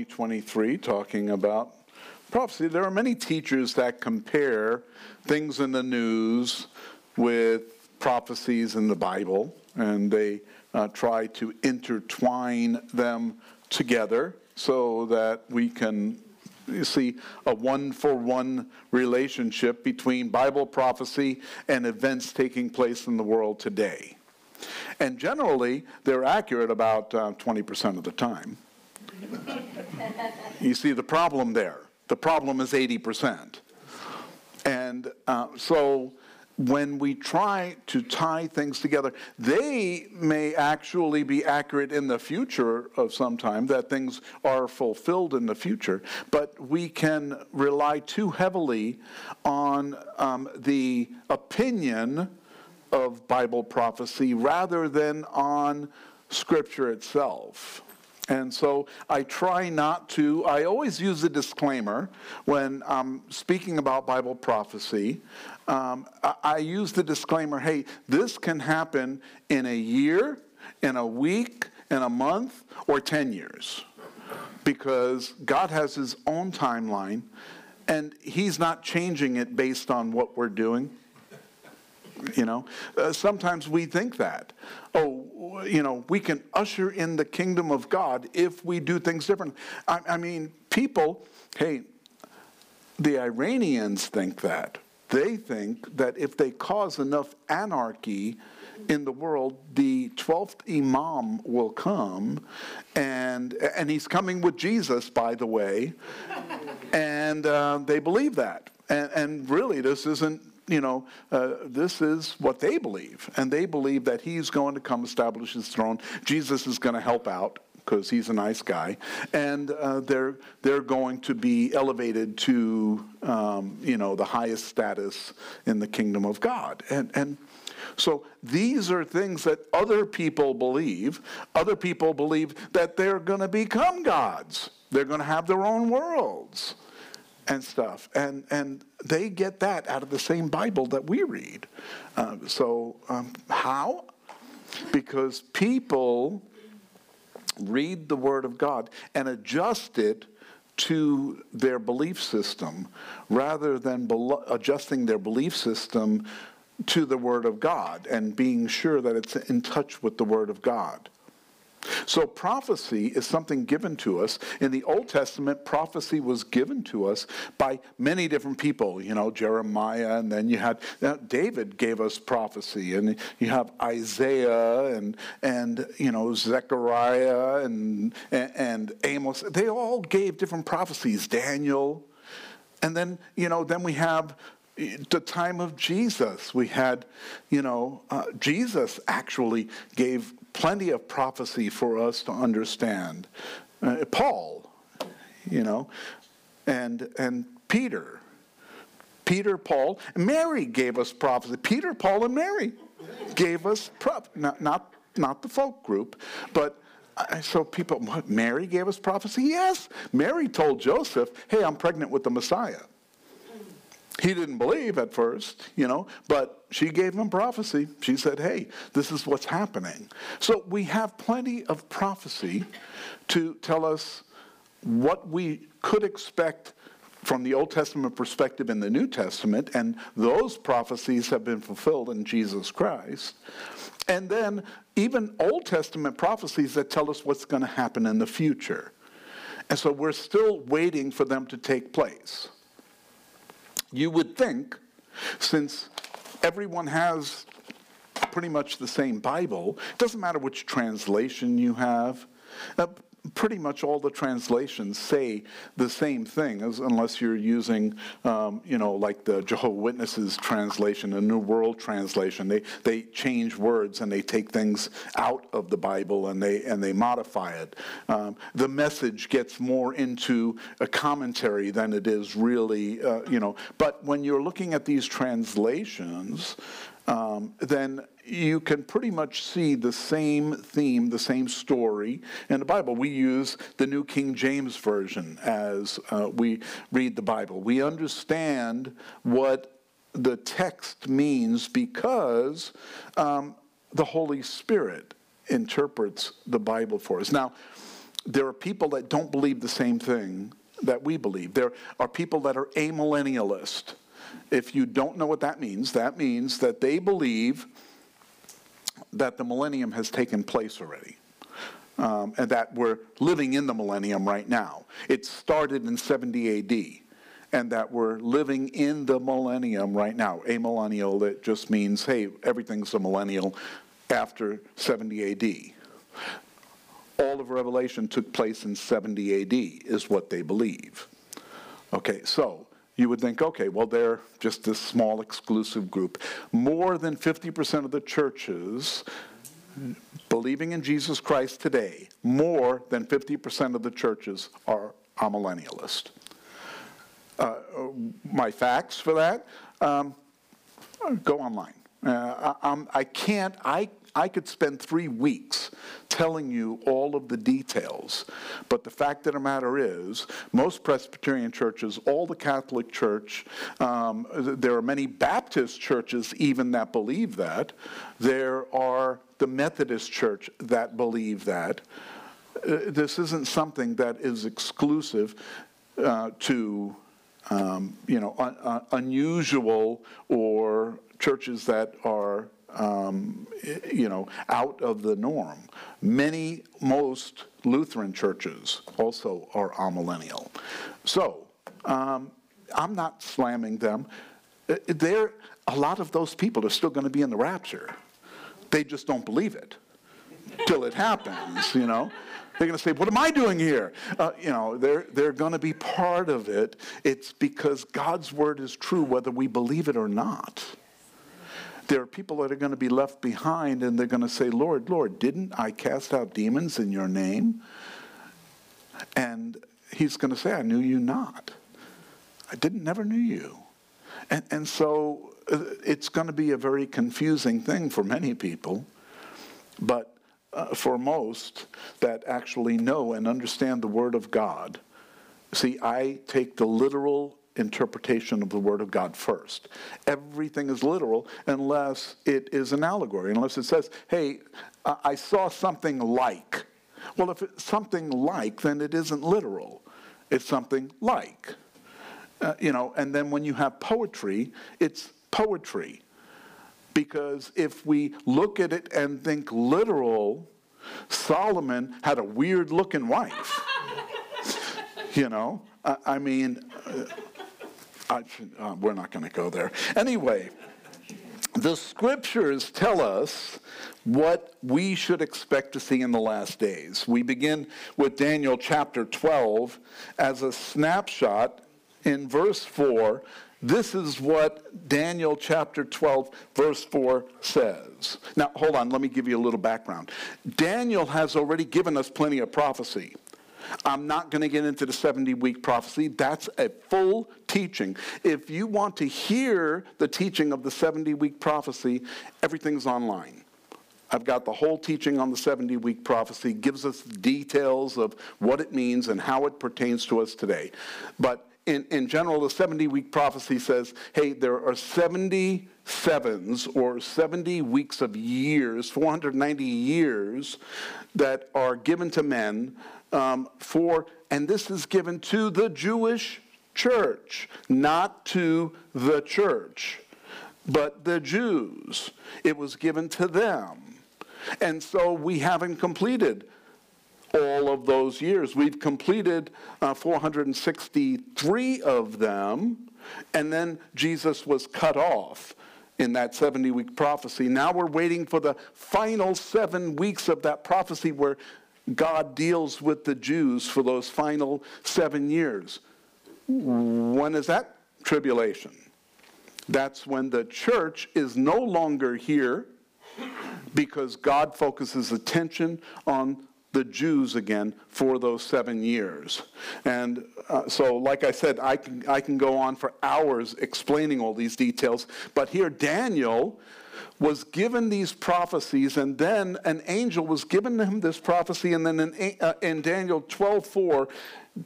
begin 2023 talking about prophecy. There are many teachers that compare things in the news with prophecies in the Bible, and they uh, try to intertwine them together so that we can see a one for one relationship between Bible prophecy and events taking place in the world today. And generally, they're accurate about uh, 20% of the time. you see the problem there. The problem is 80%. And uh, so when we try to tie things together, they may actually be accurate in the future of some time, that things are fulfilled in the future, but we can rely too heavily on um, the opinion of Bible prophecy rather than on Scripture itself. And so I try not to, I always use a disclaimer when I'm speaking about Bible prophecy. Um, I, I use the disclaimer hey, this can happen in a year, in a week, in a month, or 10 years. Because God has His own timeline, and He's not changing it based on what we're doing. You know, uh, sometimes we think that. Oh, you know, we can usher in the kingdom of God if we do things different. I, I mean, people, hey, the Iranians think that. They think that if they cause enough anarchy in the world, the 12th Imam will come, and, and he's coming with Jesus, by the way, and uh, they believe that. And, and really, this isn't you know, uh, this is what they believe. And they believe that he's going to come establish his throne. Jesus is going to help out because he's a nice guy. And uh, they're, they're going to be elevated to, um, you know, the highest status in the kingdom of God. And, and so these are things that other people believe. Other people believe that they're going to become gods. They're going to have their own worlds and stuff. And, and they get that out of the same Bible that we read. Uh, so, um, how? Because people read the Word of God and adjust it to their belief system rather than adjusting their belief system to the Word of God and being sure that it's in touch with the Word of God. So prophecy is something given to us. In the Old Testament, prophecy was given to us by many different people. You know, Jeremiah, and then you had David gave us prophecy, and you have Isaiah, and and you know Zechariah, and and, and Amos. They all gave different prophecies. Daniel, and then you know then we have the time of Jesus. We had, you know, uh, Jesus actually gave plenty of prophecy for us to understand. Uh, Paul, you know, and and Peter, Peter, Paul, Mary gave us prophecy. Peter, Paul, and Mary gave us prop. Not not not the folk group, but. So people, what, Mary gave us prophecy? Yes. Mary told Joseph, hey, I'm pregnant with the Messiah. He didn't believe at first, you know, but she gave him prophecy. She said, hey, this is what's happening. So we have plenty of prophecy to tell us what we could expect from the Old Testament perspective in the New Testament, and those prophecies have been fulfilled in Jesus Christ. And then even Old Testament prophecies that tell us what's going to happen in the future. And so we're still waiting for them to take place. You would think, since everyone has pretty much the same Bible, it doesn't matter which translation you have. Uh, pretty much all the translations say the same thing, unless you're using, um, you know, like the Jehovah Witnesses translation, the New World Translation. They they change words and they take things out of the Bible and they and they modify it. Um, the message gets more into a commentary than it is really, uh, you know. But when you're looking at these translations, um, then you can pretty much see the same theme, the same story in the Bible. We use the New King James Version as uh, we read the Bible. We understand what the text means because um, the Holy Spirit interprets the Bible for us. Now, there are people that don't believe the same thing that we believe. There are people that are amillennialist. If you don't know what that means, that means that they believe that the millennium has taken place already. Um, and that we're living in the millennium right now. It started in 70 AD, and that we're living in the millennium right now. A millennial, that just means, hey, everything's a millennial after 70 AD. All of Revelation took place in 70 AD, is what they believe. Okay, so you would think, okay, well, they're just this small exclusive group. More than 50% of the churches believing in Jesus Christ today, more than 50% of the churches are amillennialist. Uh, my facts for that, um, go online. Uh, I, I, can't, I I could spend three weeks telling you all of the details, but the fact of the matter is, most Presbyterian churches, all the Catholic Church, um, there are many Baptist churches even that believe that. There are the Methodist Church that believe that. Uh, this isn't something that is exclusive uh, to um, you know, un- un- unusual or churches that are um, you know, out of the norm. Many, most Lutheran churches also are amillennial. So, um, I'm not slamming them. Uh, there, a lot of those people are still going to be in the rapture. They just don't believe it till it happens, you know. They're going to say, What am I doing here? Uh, you know, they're, they're going to be part of it. It's because God's word is true whether we believe it or not there are people that are going to be left behind and they're going to say, Lord, Lord, didn't I cast out demons in your name? And he's going to say, I knew you not. I didn't never knew you. And, and so uh, it's going to be a very confusing thing for many people, but uh, for most that actually know and understand the Word of God. See, I take the literal interpretation of the Word of God first. Everything is literal unless it is an allegory, unless it says, hey, I saw something like. Well, if it's something like, then it isn't literal. It's something like. Uh, you know, and then when you have poetry, it's poetry. Because if we look at it and think literal, Solomon had a weird looking wife. you know, I, I mean, uh, I, uh, we're not going to go there. Anyway, the scriptures tell us what we should expect to see in the last days. We begin with Daniel chapter 12 as a snapshot in verse 4. This is what Daniel chapter 12, verse 4 says. Now, hold on, let me give you a little background. Daniel has already given us plenty of prophecy. I'm not going to get into the 70 week prophecy. That's a full teaching. If you want to hear the teaching of the 70 week prophecy, everything's online. I've got the whole teaching on the 70 week prophecy, gives us details of what it means and how it pertains to us today. But in, in general, the 70 week prophecy says hey, there are 70 sevens or 70 weeks of years, 490 years, that are given to men um, for, and this is given to the Jewish church, not to the church, but the Jews. It was given to them. And so we haven't completed all of those years. We've completed uh, 463 of them, and then Jesus was cut off in that 70 week prophecy. Now we're waiting for the final seven weeks of that prophecy where God deals with the Jews for those final seven years. When is that? Tribulation. That's when the church is no longer here because God focuses attention on the Jews again for those seven years. And uh, so, like I said, I can, I can go on for hours explaining all these details, but here Daniel was given these prophecies, and then an angel was given him this prophecy, and then in, uh, in Daniel 12:4,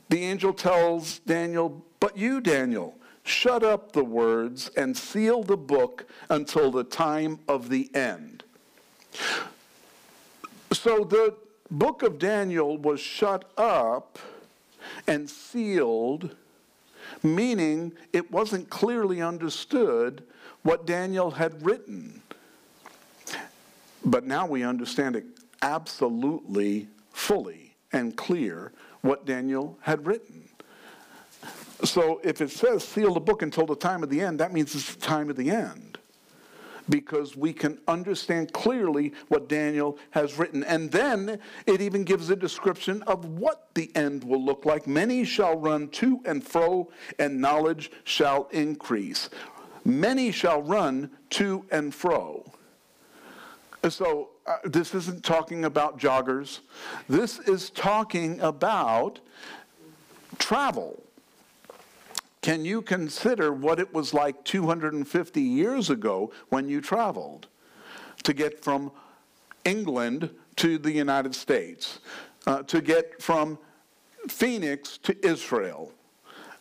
the angel tells Daniel, "But you, Daniel, shut up the words and seal the book until the time of the end." so the book of Daniel was shut up and sealed, meaning it wasn't clearly understood what Daniel had written. But now we understand it absolutely fully and clear what Daniel had written. So if it says seal the book until the time of the end, that means it's the time of the end. Because we can understand clearly what Daniel has written. And then it even gives a description of what the end will look like. Many shall run to and fro, and knowledge shall increase. Many shall run to and fro. So uh, this isn't talking about joggers. This is talking about travel. Can you consider what it was like 250 years ago when you traveled to get from England to the United States, uh, to get from Phoenix to Israel?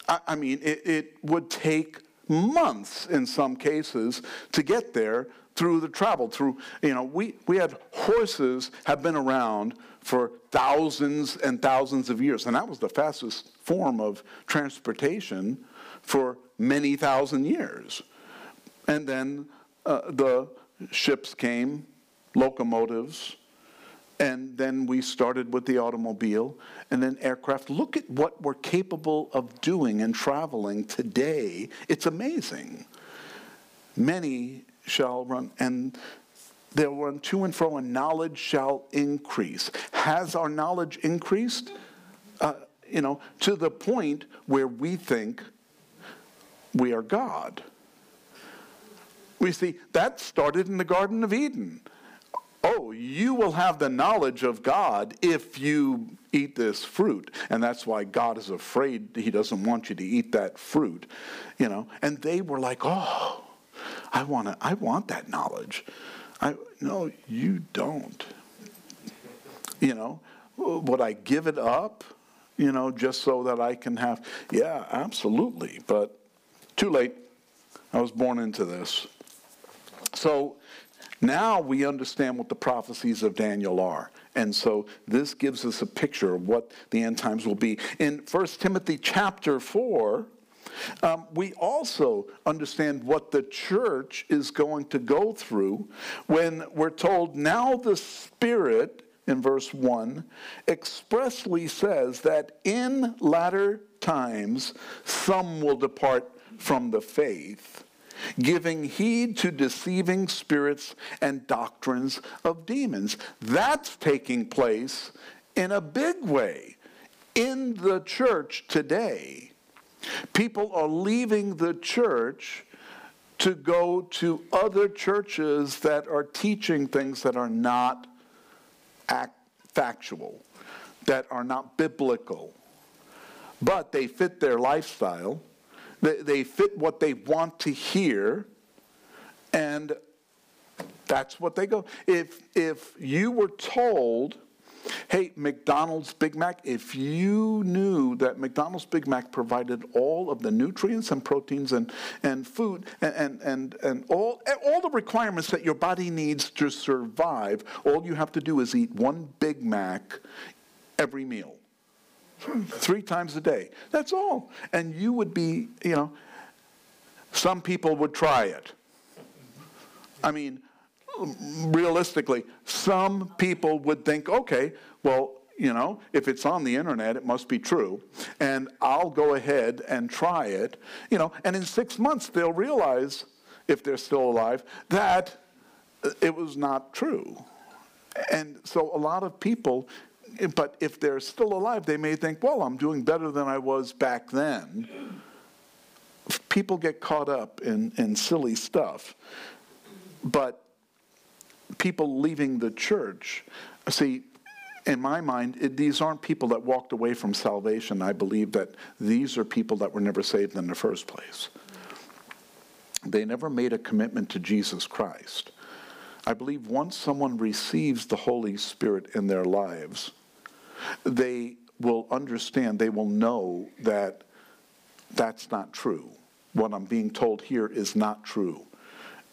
I, I mean, it, it would take months in some cases to get there through the travel through you know we, we had horses have been around for thousands and thousands of years and that was the fastest form of transportation for many thousand years and then uh, the ships came locomotives and then we started with the automobile and then aircraft. Look at what we're capable of doing and traveling today. It's amazing. Many shall run, and they'll run to and fro, and knowledge shall increase. Has our knowledge increased? Uh, you know, to the point where we think we are God. We see that started in the Garden of Eden. Oh, you will have the knowledge of God if you eat this fruit. And that's why God is afraid he doesn't want you to eat that fruit. You know, and they were like, "Oh, I want to I want that knowledge." I no, you don't. You know, would I give it up? You know, just so that I can have Yeah, absolutely, but too late. I was born into this. So now we understand what the prophecies of Daniel are. And so this gives us a picture of what the end times will be. In 1 Timothy chapter 4, um, we also understand what the church is going to go through when we're told, now the Spirit, in verse 1, expressly says that in latter times some will depart from the faith giving heed to deceiving spirits and doctrines of demons. That's taking place in a big way in the church today. People are leaving the church to go to other churches that are teaching things that are not act, factual, that are not biblical, but they fit their lifestyle. They, they fit what they want to hear, and that's what they go. If, if you were told, hey, McDonald's Big Mac, if you knew that McDonald's Big Mac provided all of the nutrients and proteins and, and food and, and, and, and all, all the requirements that your body needs to survive, all you have to do is eat one Big Mac every meal three times a day. That's all. And you would be, you know, some people would try it. I mean, realistically, some people would think, okay, well, you know, if it's on the internet, it must be true. And I'll go ahead and try it, you know, and in six months they'll realize, if they're still alive, that it was not true. And so a lot of people but if they're still alive, they may think, well, I'm doing better than I was back then. People get caught up in, in silly stuff. But people leaving the church, see, in my mind, it, these aren't people that walked away from salvation. I believe that these are people that were never saved in the first place. They never made a commitment to Jesus Christ. I believe once someone receives the Holy Spirit in their lives, they will understand, they will know that that's not true. What I'm being told here is not true.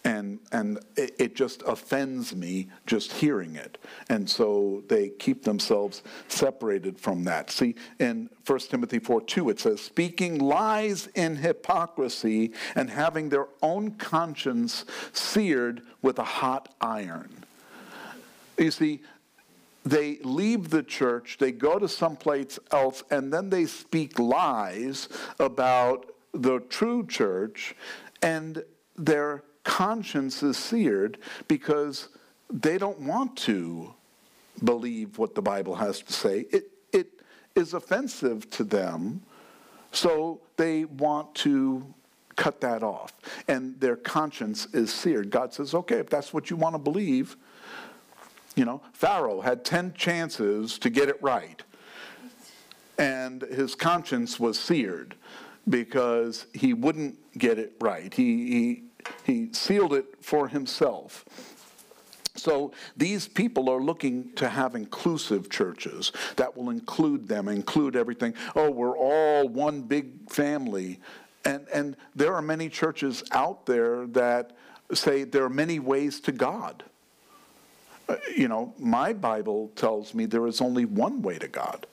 And and it, it, just offends me just hearing it. And so they keep themselves separated from that. See in 1 timothy 4 2 it says speaking lies in hypocrisy and having their own conscience seared with a hot iron. You see they leave the church, they go to someplace else, and then they speak lies about the true church, and they're conscience is seared because they don't want to believe what the Bible has to say. It, it is offensive to them, so they want to cut that off. And their conscience is seared. God says, okay, if that's what you want to believe, you know, Pharaoh had 10 chances to get it right. And his conscience was seared because he wouldn't get it right. He, he he sealed it for himself. So these people are looking to have inclusive churches that will include them, include everything. Oh, we're all one big family. And, and there are many churches out there that say there are many ways to God. Uh, you know, my Bible tells me there is only one way to God,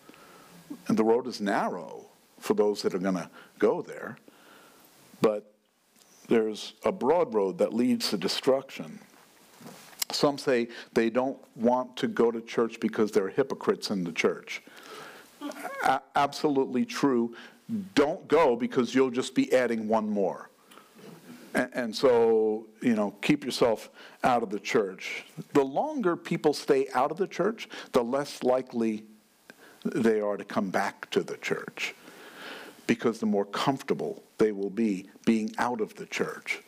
and the road is narrow for those that are going to go there. But there's a broad road that leads to destruction. Some say they don't want to go to church because there are hypocrites in the church. A- absolutely true. Don't go because you'll just be adding one more. And, and so, you know, keep yourself out of the church. The longer people stay out of the church, the less likely they are to come back to the church because the more comfortable they will be being out of the church.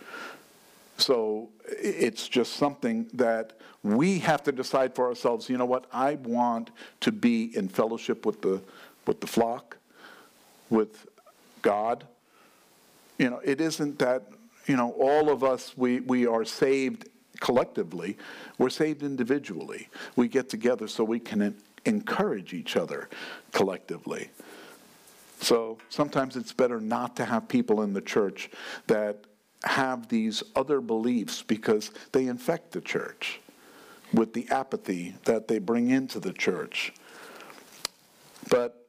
So it's just something that we have to decide for ourselves. You know what? I want to be in fellowship with the with the flock, with God. You know, it isn't that you know all of us we we are saved collectively. We're saved individually. We get together so we can encourage each other collectively. So sometimes it's better not to have people in the church that have these other beliefs because they infect the church with the apathy that they bring into the church. But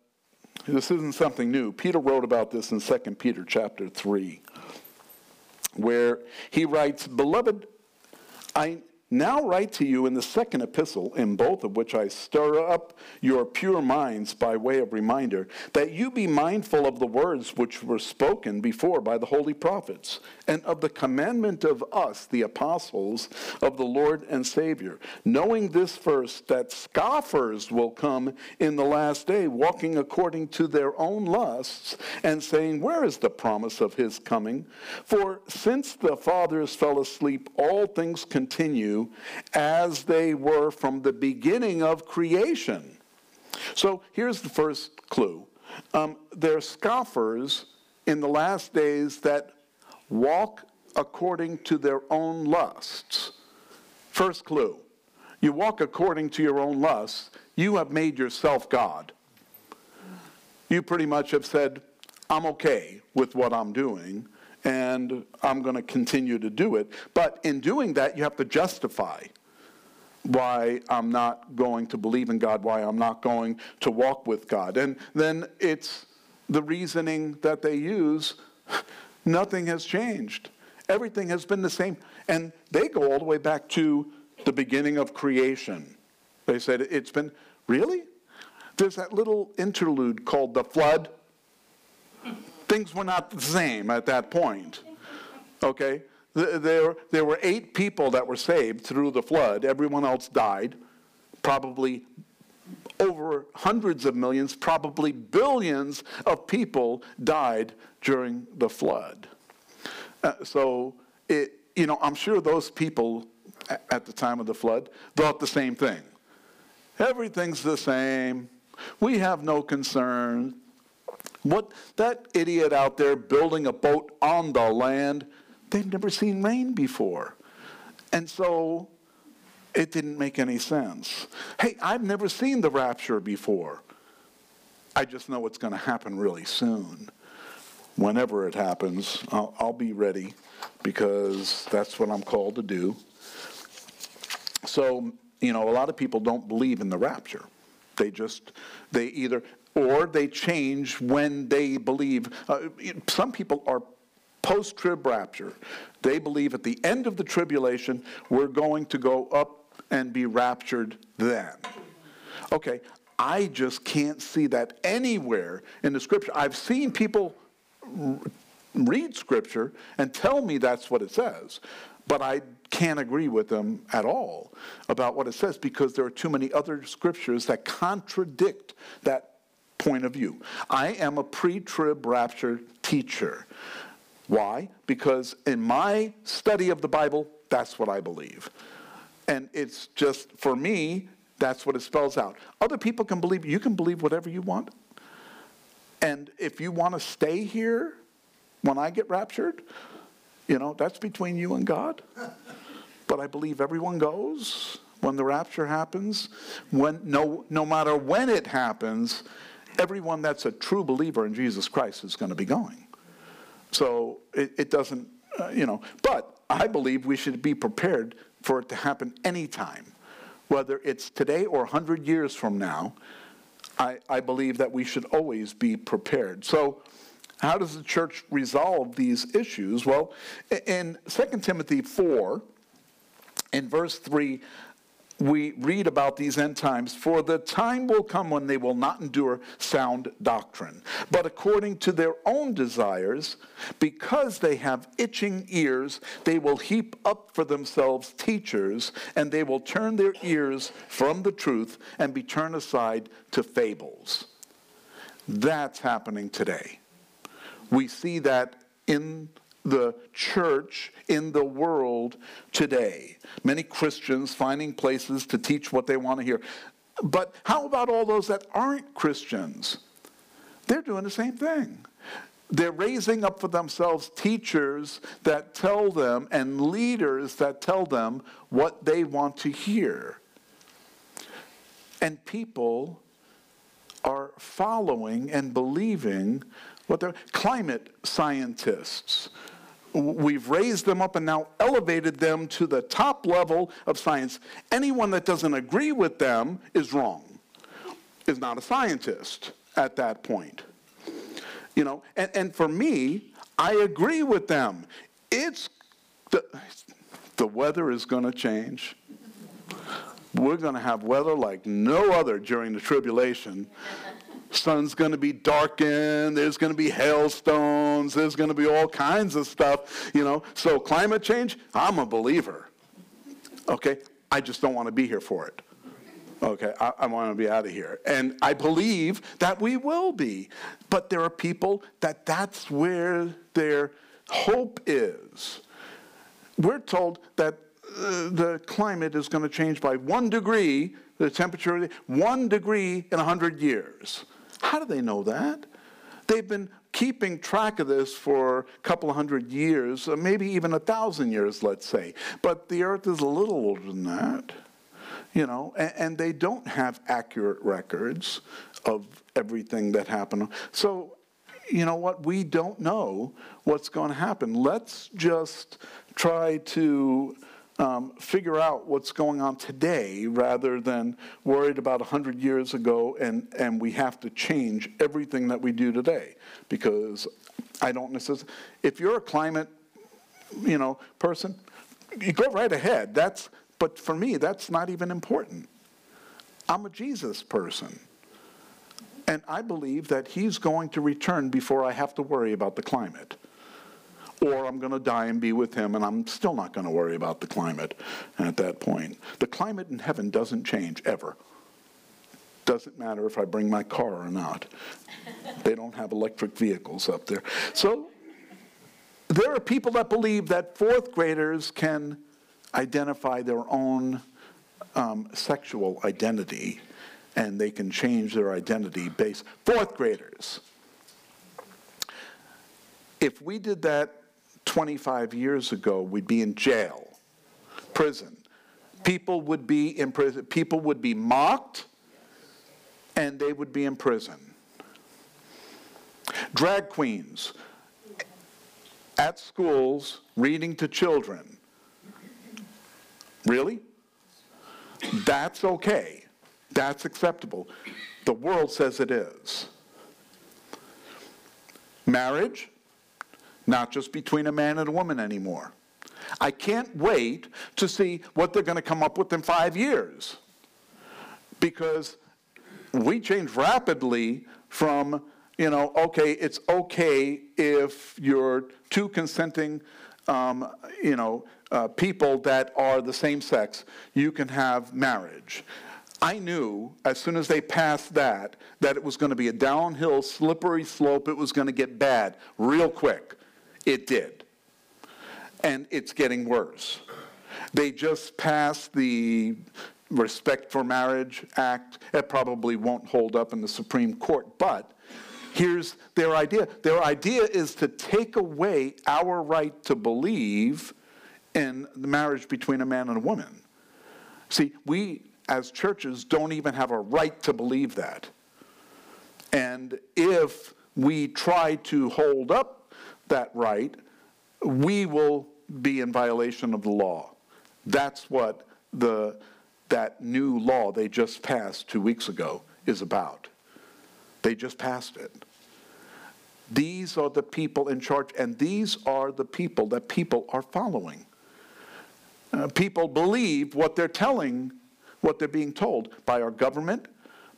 this isn't something new. Peter wrote about this in 2 Peter chapter 3, where he writes, Beloved, I now write to you in the second epistle, in both of which I stir up your pure minds by way of reminder, that you be mindful of the words which were spoken before by the holy prophets, and of the commandment of us, the apostles of the Lord and Savior, knowing this first, that scoffers will come in the last day, walking according to their own lusts, and saying, Where is the promise of his coming? For since the fathers fell asleep, all things continue as they were from the beginning of creation. So here's the first clue um, there are scoffers in the last days that walk according to their own lusts. First clue you walk according to your own lusts, you have made yourself God. You pretty much have said, I'm okay with what I'm doing and I'm going to continue to do it. But in doing that, you have to justify why I'm not going to believe in God, why I'm not going to walk with God. And then it's the reasoning that they use nothing has changed. Everything has been the same. And they go all the way back to the beginning of creation. They said it's been, really? There's that little interlude called the flood things were not the same at that point. Okay? There, there were eight people that were saved through the flood. Everyone else died. Probably over hundreds of millions, probably billions of people died during the flood. Uh, so, it, you know, I'm sure those people at the time of the flood thought the same thing. Everything's the same. We have no concern. What that idiot out there building a boat on the land, they've never seen rain before. And so it didn't make any sense. Hey, I've never seen the rapture before. I just know it's going to happen really soon. whenever it happens, I'll, I'll be ready because that's what I'm called to do. So, you know, a lot of people don't believe in the rapture. They just, they either, or they change when they believe. Uh, some people are post trib rapture. They believe at the end of the tribulation, we're going to go up and be raptured then. Okay, I just can't see that anywhere in the scripture. I've seen people read scripture and tell me that's what it says, but I can't agree with them at all about what it says because there are too many other scriptures that contradict that point of view. I am a pre trib rapture teacher. Why? Because in my study of the Bible, that's what I believe. And it's just, for me, that's what it spells out. Other people can believe, you can believe whatever you want. And if you want to stay here when I get raptured, you know, that's between you and God. But I believe everyone goes when the rapture happens. When no, no matter when it happens, everyone that's a true believer in Jesus Christ is going to be going. So it, it doesn't, uh, you know, but I believe we should be prepared for it to happen anytime, whether it's today or 100 years from now. I, I believe that we should always be prepared. So, how does the church resolve these issues? Well, in 2 Timothy 4, in verse 3, we read about these end times for the time will come when they will not endure sound doctrine but according to their own desires because they have itching ears they will heap up for themselves teachers and they will turn their ears from the truth and be turned aside to fables. That's happening today. We see that in the church in the world today. Many Christians finding places to teach what they want to hear. But how about all those that aren't Christians? They're doing the same thing. They're raising up for themselves teachers that tell them and leaders that tell them what they want to hear. And people are following and believing what they're climate scientists we've raised them up and now elevated them to the top level of science. Anyone that doesn't agree with them is wrong, is not a scientist at that point. You know, and, and for me, I agree with them. It's the, the weather is going to change. We're going to have weather like no other during the tribulation sun's going to be darkened, there's going to be hailstones, there's going to be all kinds of stuff, you know. So climate change, I'm a believer. Okay? I just don't want to be here for it. Okay, I, I, want to be out of here. And I believe that we will be. But there are people that that's where their hope is. We're told that uh, the climate is going to change by one degree, the temperature, one degree in 100 years. How do they know that? They've been keeping track of this for a couple hundred years, uh, maybe even a thousand years, let's say. But the earth is a little older than that, you know, and, and they don't have accurate records of everything that happened. So, you know what? We don't know what's going to happen. Let's just try to um, figure out what's going on today rather than worried about 100 years ago and, and we have to change everything that we do today. Because I don't necessarily, if you're a climate, you know, person, you go right ahead. That's, but for me, that's not even important. I'm a Jesus person. And I believe that he's going to return before I have to worry about the climate or I'm going to die and be with him, and I'm still not going to worry about the climate at that point. The climate in heaven doesn't change ever. Doesn't matter if I bring my car or not. they don't have electric vehicles up there. So there are people that believe that fourth graders can identify their own um, sexual identity and they can change their identity based. Fourth graders. If we did that 25 years ago, we'd be in jail, prison. People would be in prison. People would be mocked, and they would be in prison. Drag queens. at schools reading to children. Really? That's okay. That's acceptable. The world says it is. Marriage, not just between a man and a woman anymore. I can't wait to see what they're going to come up with in five years. Because we change rapidly from, you know, okay, it's okay if you're two consenting, um, you know, uh, people that are the same sex, you can have marriage. I knew as soon as they passed that that it was going to be a downhill, slippery slope. It was going to get bad real quick. It did. And it's getting worse. They just passed the Respect for Marriage Act. It probably won't hold up in the Supreme Court, but here's their idea. Their idea is to take away our right to believe in the marriage between a man and a woman. See, we as churches don't even have a right to believe that. And if we try to hold up that right, we will be in violation of the law. That's what the, that new law they just passed two weeks ago is about. They just passed it. These are the people in charge, and these are the people that people are following. Uh, people believe what they're telling what they're being told by our government,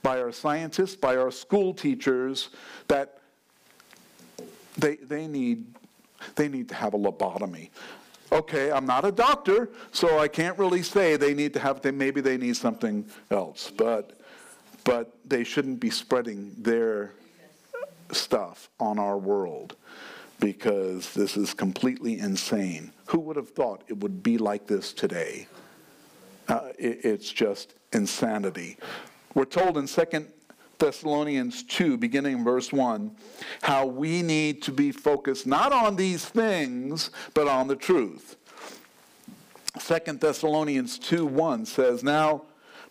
by our scientists, by our school teachers, that they, they, need, they need to have a lobotomy. Okay, I'm not a doctor, so I can't really say they need to have, they, maybe they need something else, but, but they shouldn't be spreading their stuff on our world because this is completely insane. Who would have thought it would be like this today? Uh, it, it's just insanity. We're told in 2 Thessalonians 2, beginning in verse 1, how we need to be focused not on these things, but on the truth. 2 Thessalonians 2 1 says, Now,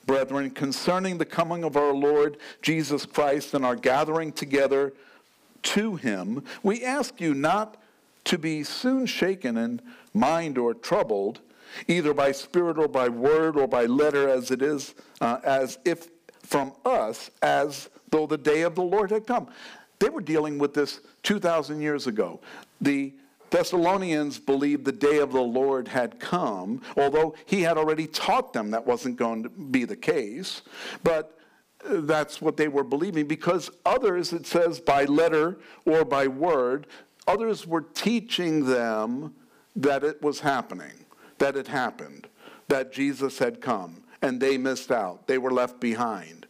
brethren, concerning the coming of our Lord Jesus Christ and our gathering together to him, we ask you not to be soon shaken in mind or troubled either by spirit or by word or by letter, as it is, uh, as if from us, as though the day of the Lord had come. They were dealing with this 2,000 years ago. The Thessalonians believed the day of the Lord had come, although he had already taught them that wasn't going to be the case. But uh, that's what they were believing because others, it says by letter or by word, others were teaching them that it was happening that it happened, that Jesus had come, and they missed out. They were left behind.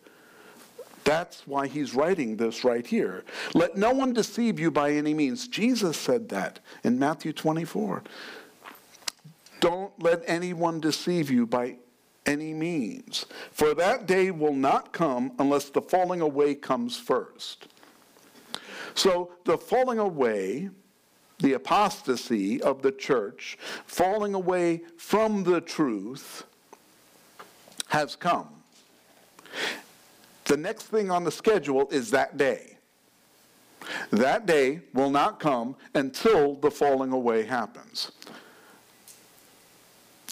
That's why he's writing this right here. Let no one deceive you by any means. Jesus said that in Matthew 24. Don't let anyone deceive you by any means, for that day will not come unless the falling away comes first. So the falling away the apostasy of the church, falling away from the truth, has come. The next thing on the schedule is that day. That day will not come until the falling away happens.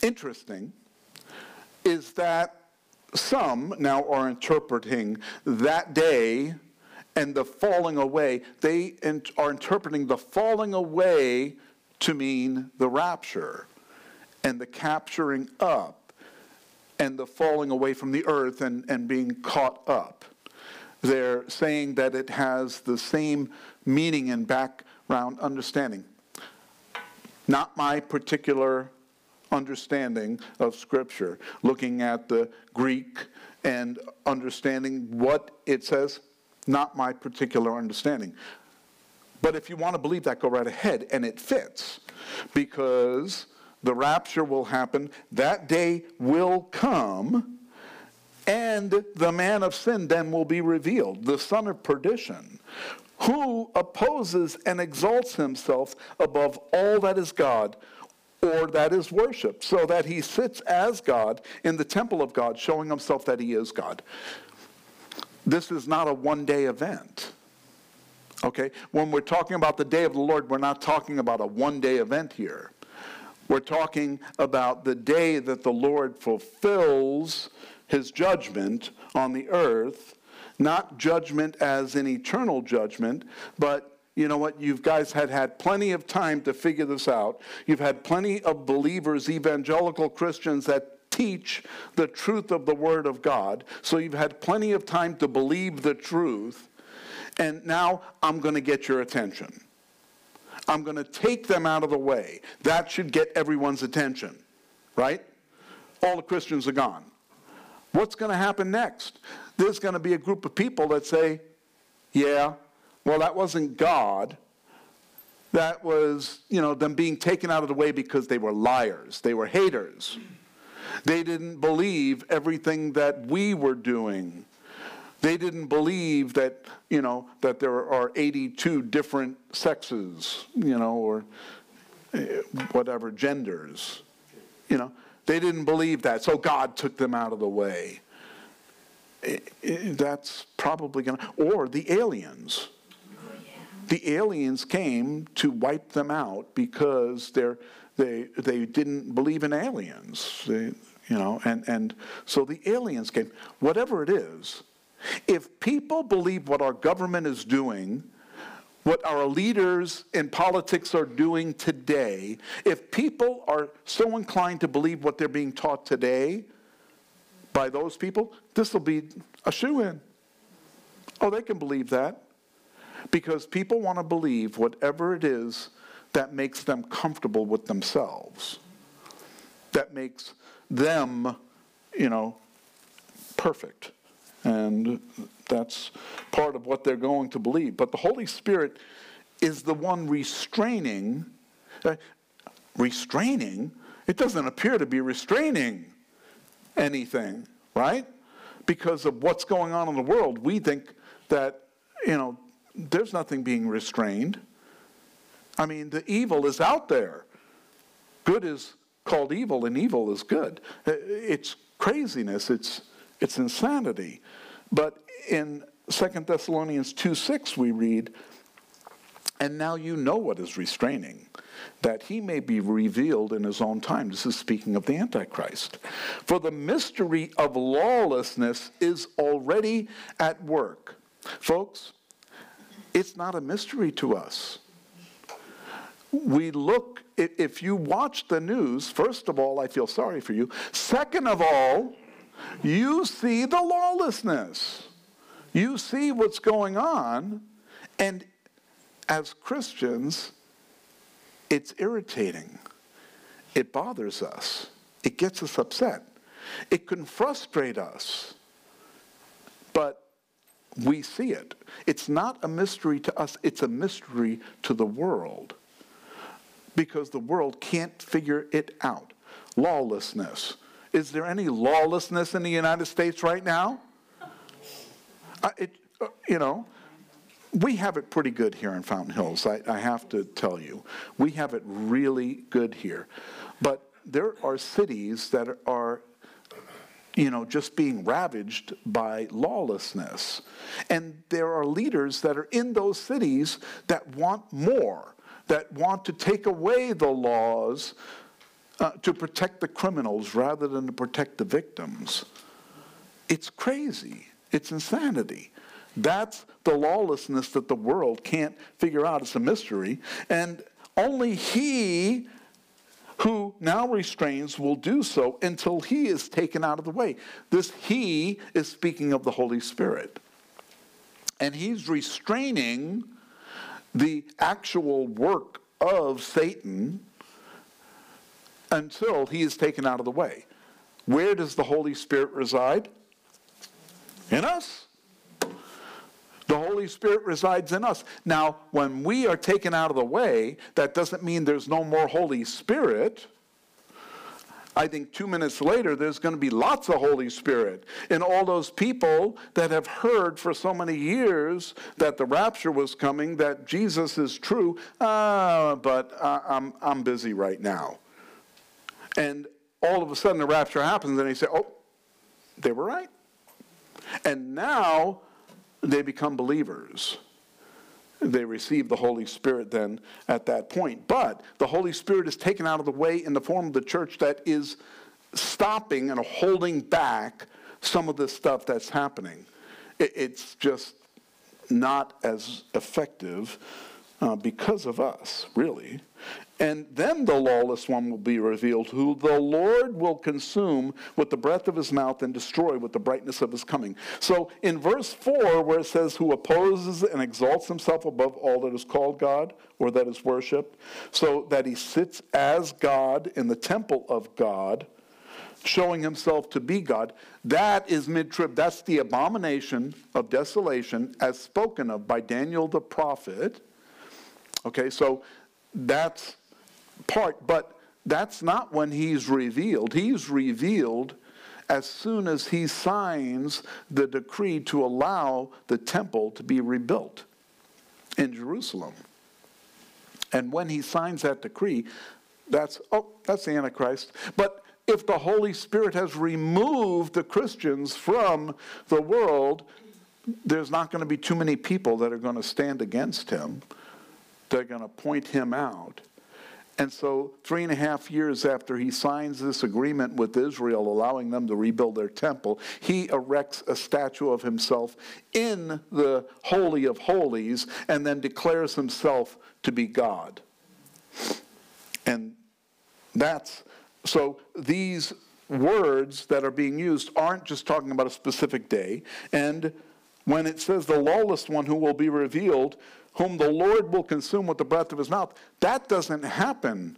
Interesting is that some now are interpreting that day and the falling away, they are interpreting the falling away to mean the rapture and the capturing up and the falling away from the earth and, and being caught up. They're saying that it has the same meaning and background understanding. Not my particular understanding of Scripture, looking at the Greek and understanding what it says not my particular understanding. But if you want to believe that, go right ahead, and it fits because the rapture will happen, that day will come, and the man of sin then will be revealed, the son of perdition, who opposes and exalts himself above all that is God or that is worship, so that he sits as God in the temple of God, showing himself that he is God. This is not a one day event. Okay? When we're talking about the day of the Lord, we're not talking about a one day event here. We're talking about the day that the Lord fulfills his judgment on the earth, not judgment as an eternal judgment, but you know what? You guys had had plenty of time to figure this out. You've had plenty of believers, evangelical Christians that teach the truth of the Word of God. So you've had plenty of time to believe the truth. And now I'm going to get your attention. I'm going to take them out of the way. That should get everyone's attention, right? All the Christians are gone. What's going to happen next? There's going to be a group of people that say, yeah, well, that wasn't God. That was, you know, them being taken out of the way because they were liars. They were haters. They didn't believe everything that we were doing. They didn't believe that, you know, that there are 82 different sexes, you know, or eh, whatever genders. You know, they didn't believe that. So God took them out of the way. It, it, that's probably going to, or the aliens the aliens came to wipe them out because they're, they, they didn't believe in aliens. They, you know, and, and so the aliens came. Whatever it is, if people believe what our government is doing, what our leaders in politics are doing today, if people are so inclined to believe what they're being taught today by those people, this will be a shoe in. Oh, they can believe that. Because people want to believe whatever it is that makes them comfortable with themselves, that makes them, you know, perfect. And that's part of what they're going to believe. But the Holy Spirit is the one restraining. Uh, restraining? It doesn't appear to be restraining anything, right? Because of what's going on in the world, we think that, you know, there's nothing being restrained. I mean, the evil is out there. Good is called evil, and evil is good. Uh, it's craziness, it's, it's insanity. But in 2 Thessalonians 2 6, we read, And now you know what is restraining, that he may be revealed in his own time. This is speaking of the Antichrist. For the mystery of lawlessness is already at work. Folks, it's not a mystery to us. We look, if you watch the news, first of all, I feel sorry for you. Second of all, you see the lawlessness. You see what's going on, and as Christians, it's irritating. It bothers us. It gets us upset. It can frustrate us. But we see it. It's not a mystery to us, it's a mystery to the world because the world can't figure it out. Lawlessness. Is there any lawlessness in the United States right now? Uh, it, uh, you know, we have it pretty good here in Fountain Hills, I, I have to tell you. We have it really good here. But there are cities that are you know, just being ravaged by lawlessness. And there are leaders that are in those cities that want more, that want to take away the laws uh, to protect the criminals rather than to protect the victims. It's crazy. It's insanity. That's the lawlessness that the world can't figure out. It's a mystery. And only He who now restrains will do so until he is taken out of the way. This he is speaking of the Holy Spirit. And he's restraining the actual work of Satan until he is taken out of the way. Where does the Holy Spirit reside? In us. The Holy Spirit resides in us. Now, when we are taken out of the way, that doesn't mean there's no more Holy Spirit. I think two minutes later, there's going to be lots of Holy Spirit. in all those people that have heard for so many years that the rapture was coming, that Jesus is true, uh, but uh, I'm, I'm busy right now. And all of a sudden, the rapture happens, and they say, oh, they were right. And now they become believers. they receive the Holy Spirit then at that point. But the Holy Spirit is taken out of the way in the form of the church that is stopping and holding back some of the stuff that's happening. It's just not as effective uh, because of us, really. And then the lawless one will be revealed, who the Lord will consume with the breath of his mouth and destroy with the brightness of his coming. So in verse 4, where it says, Who opposes and exalts himself above all that is called God or that is worshiped, so that he sits as God in the temple of God, showing himself to be God, that is mid trib. That's the abomination of desolation as spoken of by Daniel the prophet. Okay, so that's part, but that's not when he's revealed. He's revealed as soon as he signs the decree to allow the temple to be rebuilt in Jerusalem. And when he signs that decree, that's, oh, that's the Antichrist. But if the Holy Spirit has removed the Christians from the world, there's not going to be too many people that are going to stand against him. They're going to point him out. And so, three and a half years after he signs this agreement with Israel, allowing them to rebuild their temple, he erects a statue of himself in the Holy of Holies and then declares himself to be God. And that's so these words that are being used aren't just talking about a specific day. And when it says the lawless one who will be revealed, whom the Lord will consume with the breath of his mouth. That doesn't happen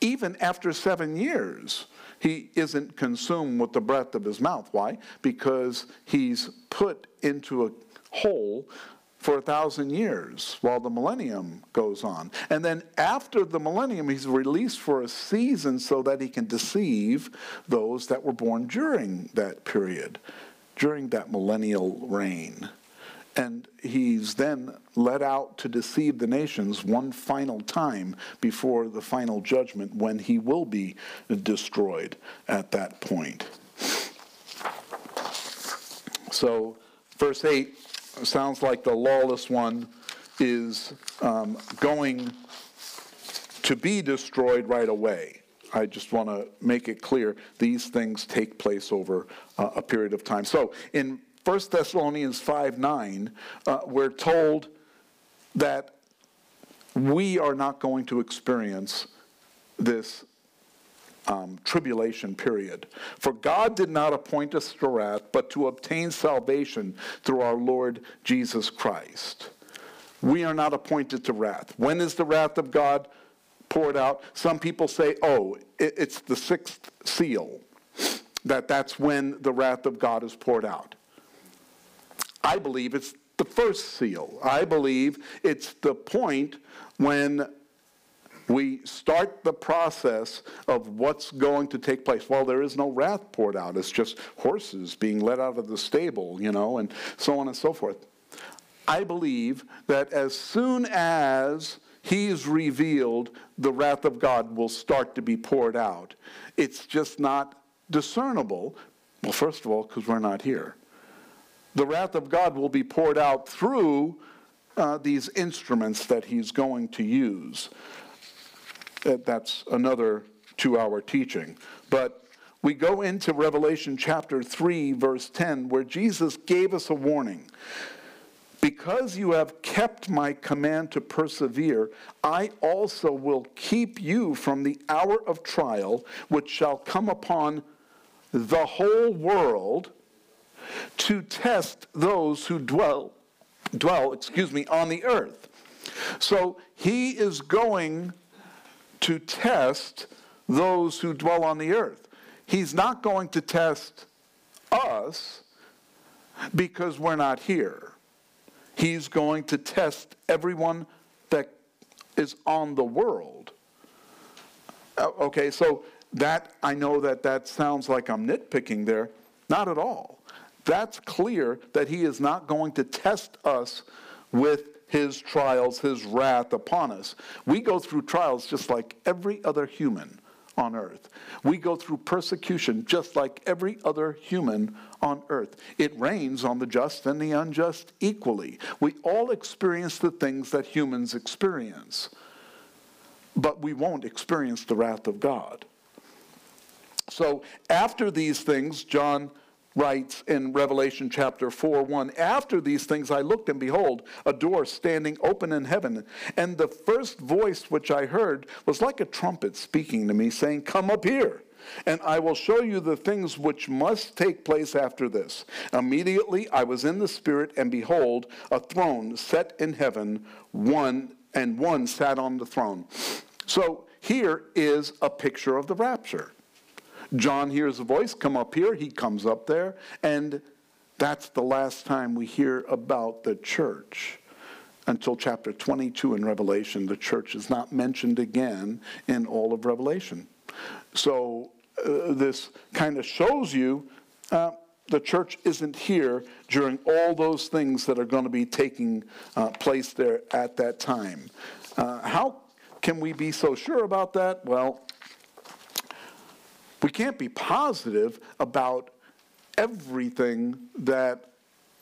even after seven years. He isn't consumed with the breath of his mouth. Why? Because he's put into a hole for a thousand years while the millennium goes on. And then after the millennium, he's released for a season so that he can deceive those that were born during that period, during that millennial reign. And he's then let out to deceive the nations one final time before the final judgment when he will be destroyed at that point. So, verse 8 sounds like the lawless one is um, going to be destroyed right away. I just want to make it clear these things take place over uh, a period of time. So, in 1 Thessalonians 5 9, uh, we're told that we are not going to experience this um, tribulation period. For God did not appoint us to wrath, but to obtain salvation through our Lord Jesus Christ. We are not appointed to wrath. When is the wrath of God poured out? Some people say, oh, it's the sixth seal, that that's when the wrath of God is poured out. I believe it's the first seal. I believe it's the point when we start the process of what's going to take place. Well, there is no wrath poured out. It's just horses being let out of the stable, you know, and so on and so forth. I believe that as soon as he's revealed, the wrath of God will start to be poured out. It's just not discernible. Well, first of all, because we're not here the wrath of God will be poured out through uh, these instruments that he's going to use. That's another two hour teaching. But we go into Revelation chapter 3, verse 10, where Jesus gave us a warning. Because you have kept my command to persevere, I also will keep you from the hour of trial which shall come upon the whole world to test those who dwell dwell, excuse me, on the earth. So he is going to test those who dwell on the earth. He's not going to test us because we're not here. He's going to test everyone that is on the world. Uh, okay, so that I know that that sounds like I'm nitpicking there. Not at all. That's clear that he is not going to test us with his trials, his wrath upon us. We go through trials just like every other human on earth. We go through persecution just like every other human on earth. It rains on the just and the unjust equally. We all experience the things that humans experience, but we won't experience the wrath of God. So after these things, John writes in Revelation chapter 4 1 After these things I looked, and behold, a door standing open in heaven. And the first voice which I heard was like a trumpet speaking to me, saying, Come up here. And I will show you the things which must take place after this. Immediately I was in the Spirit, and behold, a throne set in heaven, one and one sat on the throne. So here is a picture of the rapture. John hears a voice come up here, he comes up there, and that's the last time we hear about the church. Until chapter 22 in Revelation, the church is not mentioned again in all of Revelation. So uh, this kind of shows you uh, the church isn't here during all those things that are going to be taking uh, place there at that time. Uh, how can we be so sure about that? Well, we can't be positive about everything that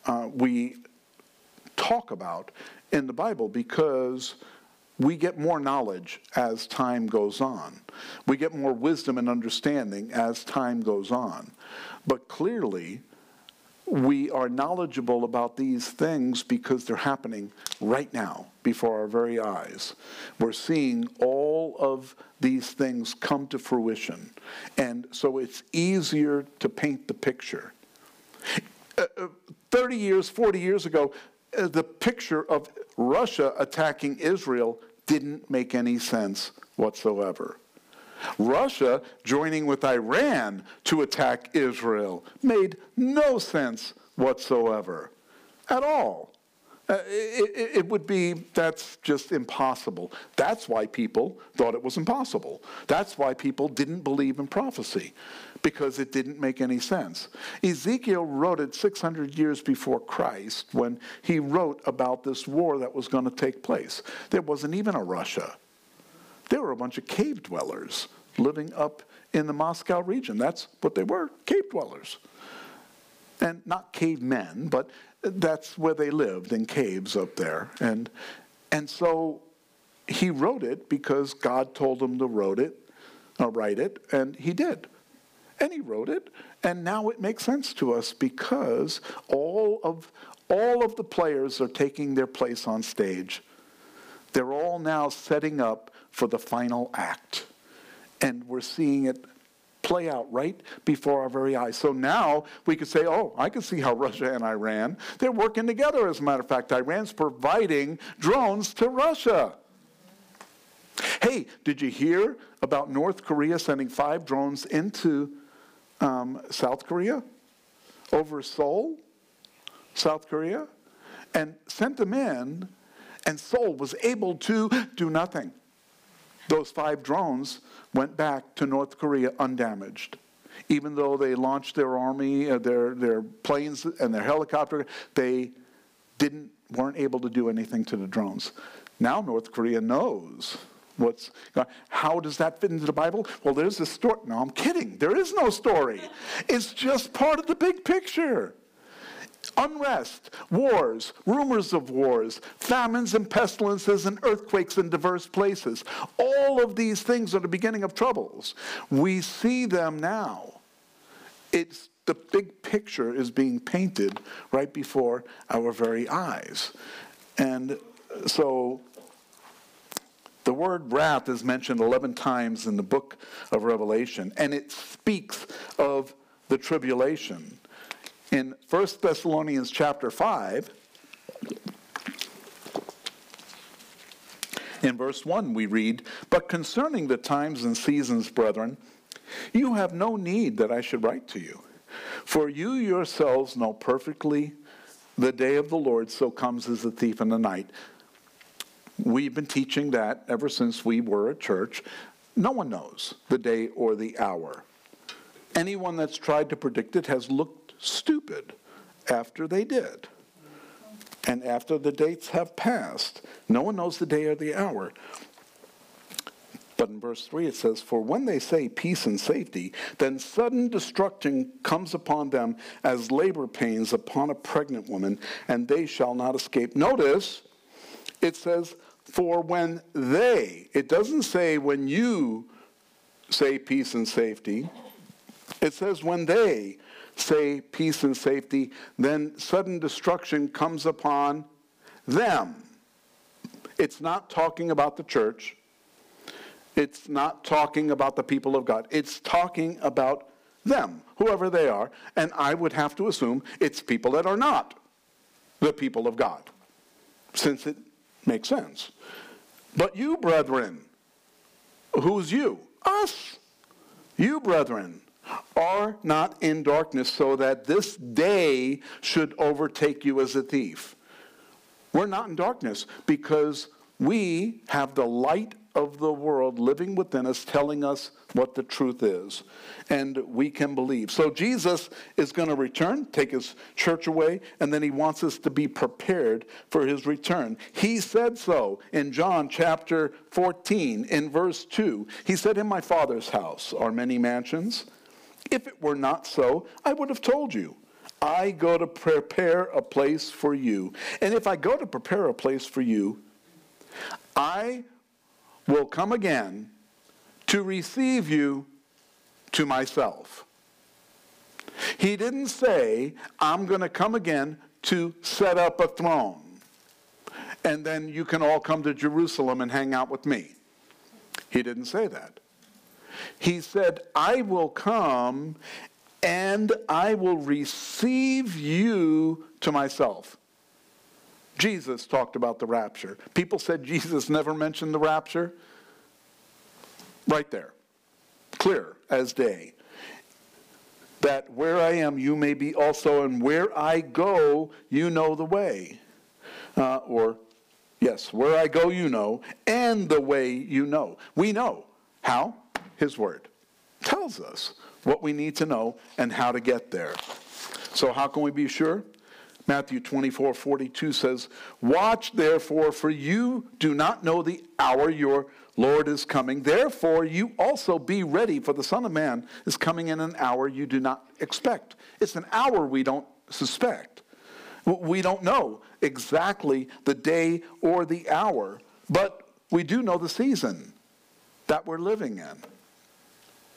uh, we talk about in the Bible because we get more knowledge as time goes on. We get more wisdom and understanding as time goes on. But clearly, we are knowledgeable about these things because they're happening right now before our very eyes. We're seeing all of these things come to fruition. And so it's easier to paint the picture. Uh, uh 30 years, 40 years ago, uh, the picture of Russia attacking Israel didn't make any sense whatsoever. Russia joining with Iran to attack Israel made no sense whatsoever at all. Uh, it, it, would be, that's just impossible. That's why people thought it was impossible. That's why people didn't believe in prophecy, because it didn't make any sense. Ezekiel wrote it 600 years before Christ when he wrote about this war that was going to take place. There wasn't even a Russia. They were a bunch of cave dwellers living up in the Moscow region. That's what they were cave dwellers. And not cavemen, but that's where they lived in caves up there. And, and so he wrote it because God told him to wrote it, uh, write it, and he did. And he wrote it, and now it makes sense to us because all of, all of the players are taking their place on stage. They're all now setting up for the final act. And we're seeing it play out right before our very eyes. So now we could say, oh, I can see how Russia and Iran, they're working together. As a matter of fact, Iran's providing drones to Russia. Hey, did you hear about North Korea sending five drones into um, South Korea? Over Seoul, South Korea? And sent them in, and Seoul was able to do nothing those five drones went back to North Korea undamaged. Even though they launched their army, uh, their, their planes, and their helicopter, they didn't, weren't able to do anything to the drones. Now North Korea knows what's how does that fit into the bible well there's a story no i'm kidding there is no story it's just part of the big picture unrest, wars, rumors of wars, famines and pestilences and earthquakes in diverse places. All of these things are the beginning of troubles. We see them now. It's the big picture is being painted right before our very eyes. And so the word wrath is mentioned 11 times in the book of Revelation, and it speaks of the tribulation in 1 Thessalonians chapter 5, in verse 1, we read, But concerning the times and seasons, brethren, you have no need that I should write to you. For you yourselves know perfectly the day of the Lord so comes as a thief in the night. We've been teaching that ever since we were a church. No one knows the day or the hour. Anyone that's tried to predict it has looked stupid after they did. And after the dates have passed, no one knows the day or the hour. But in verse 3 it says, For when they say peace and safety, then sudden destruction comes upon them as labor pains upon a pregnant woman, and they shall not escape. Notice, it says, For when they, it doesn't say when you say peace and safety, it says when they say peace and safety, then sudden destruction comes upon them. It's not talking about the church. It's not talking about the people of God. It's talking about them, whoever they are. And I would have to assume it's people that are not the people of God, since it makes sense. But you, brethren, who's you? Us. You, brethren, are not in darkness so that this day should overtake you as a thief. We're not in darkness because we have the light of the world living within us, telling us what the truth is. And we can believe. So Jesus is going to return, take his church away, and then he wants us to be prepared for his return. He said so in John chapter 14, in verse 2. He said, In my Father's house are many mansions. If it were not so, I would have told you. I go to prepare a place for you. And if I go to prepare a place for you, I will come again to receive you to myself. He didn't say, I'm going to come again to set up a throne. And then you can all come to Jerusalem and hang out with me. He didn't say that. He said, I will come and I will receive you to myself. Jesus talked about the rapture. People said Jesus never mentioned the rapture. Right there, clear as day. That where I am, you may be also, and where I go, you know the way. Uh, or, yes, where I go, you know, and the way you know. We know. How? His Word tells us what we need to know and how to get there. So, how can we be sure? Matthew 24, 42 says, Watch therefore, for you do not know the hour your Lord is coming. Therefore, you also be ready, for the Son of Man is coming in an hour you do not expect. It's an hour we don't suspect. We don't know exactly the day or the hour, but we do know the season that we're living in.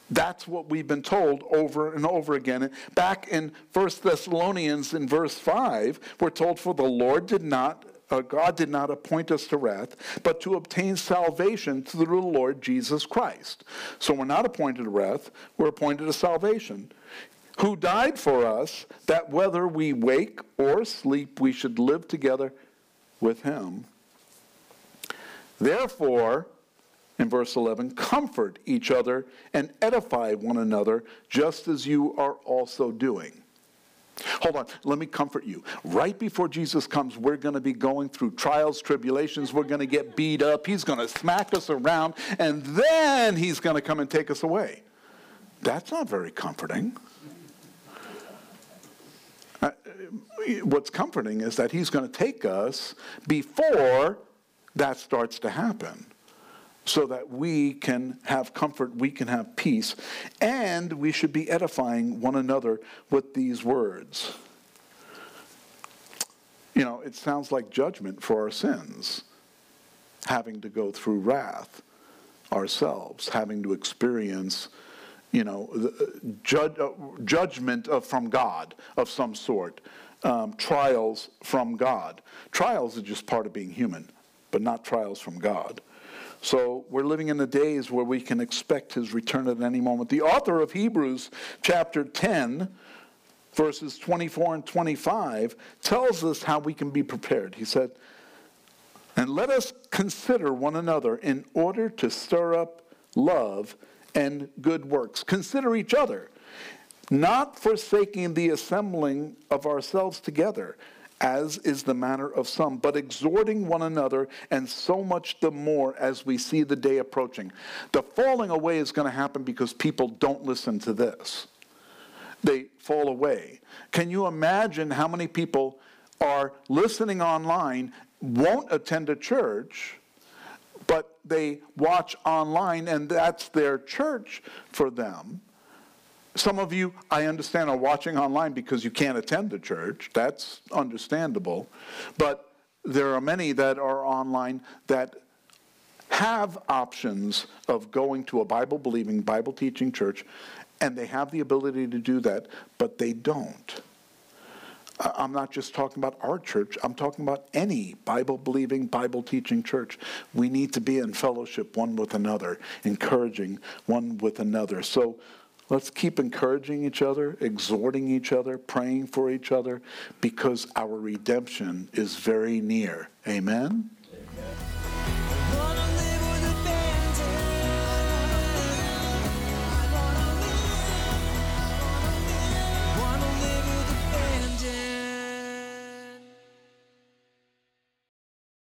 That's what we've been told over and over again. Back in 1 Thessalonians in verse 5, we're told, For the Lord did not, uh, God did not appoint us to wrath, but to obtain salvation through the Lord Jesus Christ. So we're not appointed to wrath, we're appointed to salvation. Who died for us, that whether we wake or sleep, we should live together with him. Therefore, in verse 11, comfort each other and edify one another, just as you are also doing. Hold on, let me comfort you. Right before Jesus comes, we're going to be going through trials, tribulations. We're going to get beat up. He's going to smack us around, and then he's going to come and take us away. That's not very comforting. Uh, what's comforting is that he's going to take us before that starts to happen so that we can have comfort, we can have peace, and we should be edifying one another with these words. You know, it sounds like judgment for our sins, having to go through wrath ourselves, having to experience, you know, judge, uh, judgment of, from God of some sort, um, trials from God. Trials are just part of being human, but not trials from God. So we're living in the days where we can expect his return at any moment. The author of Hebrews, chapter 10, verses 24 and 25, tells us how we can be prepared. He said, And let us consider one another in order to stir up love and good works. Consider each other, not forsaking the assembling of ourselves together as is the manner of some, but exhorting one another, and so much the more as we see the day approaching. The falling away is going to happen because people don't listen to this. They fall away. Can you imagine how many people are listening online, won't attend a church, but they watch online and that's their church for them. Some of you, I understand, are watching online because you can't attend the church. That's understandable. But there are many that are online that have options of going to a Bible believing, Bible teaching church, and they have the ability to do that, but they don't. I'm not just talking about our church, I'm talking about any Bible believing, Bible teaching church. We need to be in fellowship one with another, encouraging one with another. So let's keep encouraging each other, exhorting each other, praying for each other, because our redemption is very near. Amen?